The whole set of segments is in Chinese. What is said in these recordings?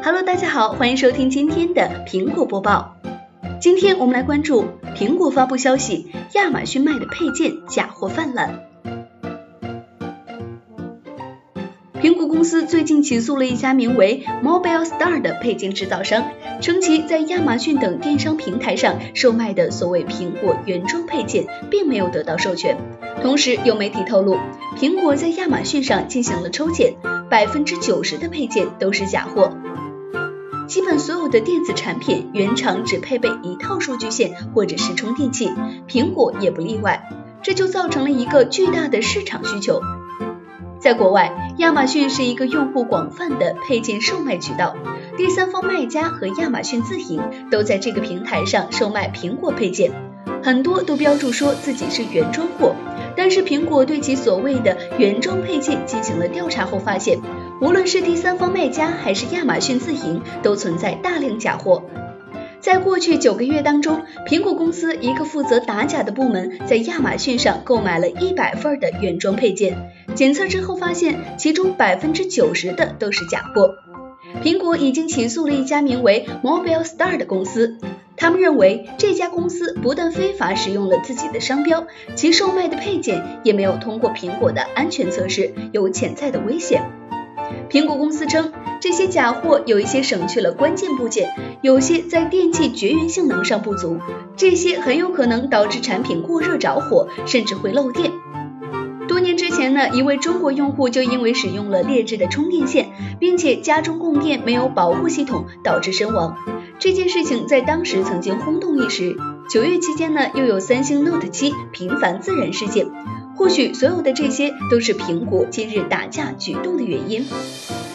Hello，大家好，欢迎收听今天的苹果播报。今天我们来关注苹果发布消息，亚马逊卖的配件假货泛滥。苹果公司最近起诉了一家名为 Mobile Star 的配件制造商，称其在亚马逊等电商平台上售卖的所谓苹果原装配件并没有得到授权。同时，有媒体透露，苹果在亚马逊上进行了抽检，百分之九十的配件都是假货。基本所有的电子产品原厂只配备一套数据线或者是充电器，苹果也不例外，这就造成了一个巨大的市场需求。在国外，亚马逊是一个用户广泛的配件售卖渠道，第三方卖家和亚马逊自营都在这个平台上售卖苹果配件，很多都标注说自己是原装货。但是苹果对其所谓的原装配件进行了调查后发现，无论是第三方卖家还是亚马逊自营，都存在大量假货。在过去九个月当中，苹果公司一个负责打假的部门在亚马逊上购买了一百份的原装配件，检测之后发现其中百分之九十的都是假货。苹果已经起诉了一家名为 Mobile Star 的公司。他们认为这家公司不但非法使用了自己的商标，其售卖的配件也没有通过苹果的安全测试，有潜在的危险。苹果公司称，这些假货有一些省去了关键部件，有些在电器绝缘性能上不足，这些很有可能导致产品过热着火，甚至会漏电。多年之前呢，一位中国用户就因为使用了劣质的充电线，并且家中供电没有保护系统，导致身亡。这件事情在当时曾经轰动一时。九月期间呢，又有三星 Note 七频繁自燃事件。或许所有的这些都是苹果今日打架举动的原因。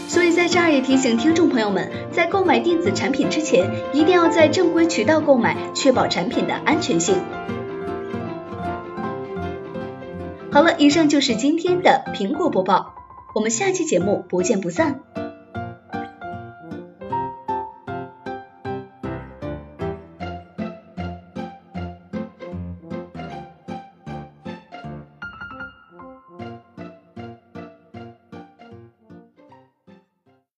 所以在这儿也提醒听众朋友们，在购买电子产品之前，一定要在正规渠道购买，确保产品的安全性。好了，以上就是今天的苹果播报，我们下期节目不见不散。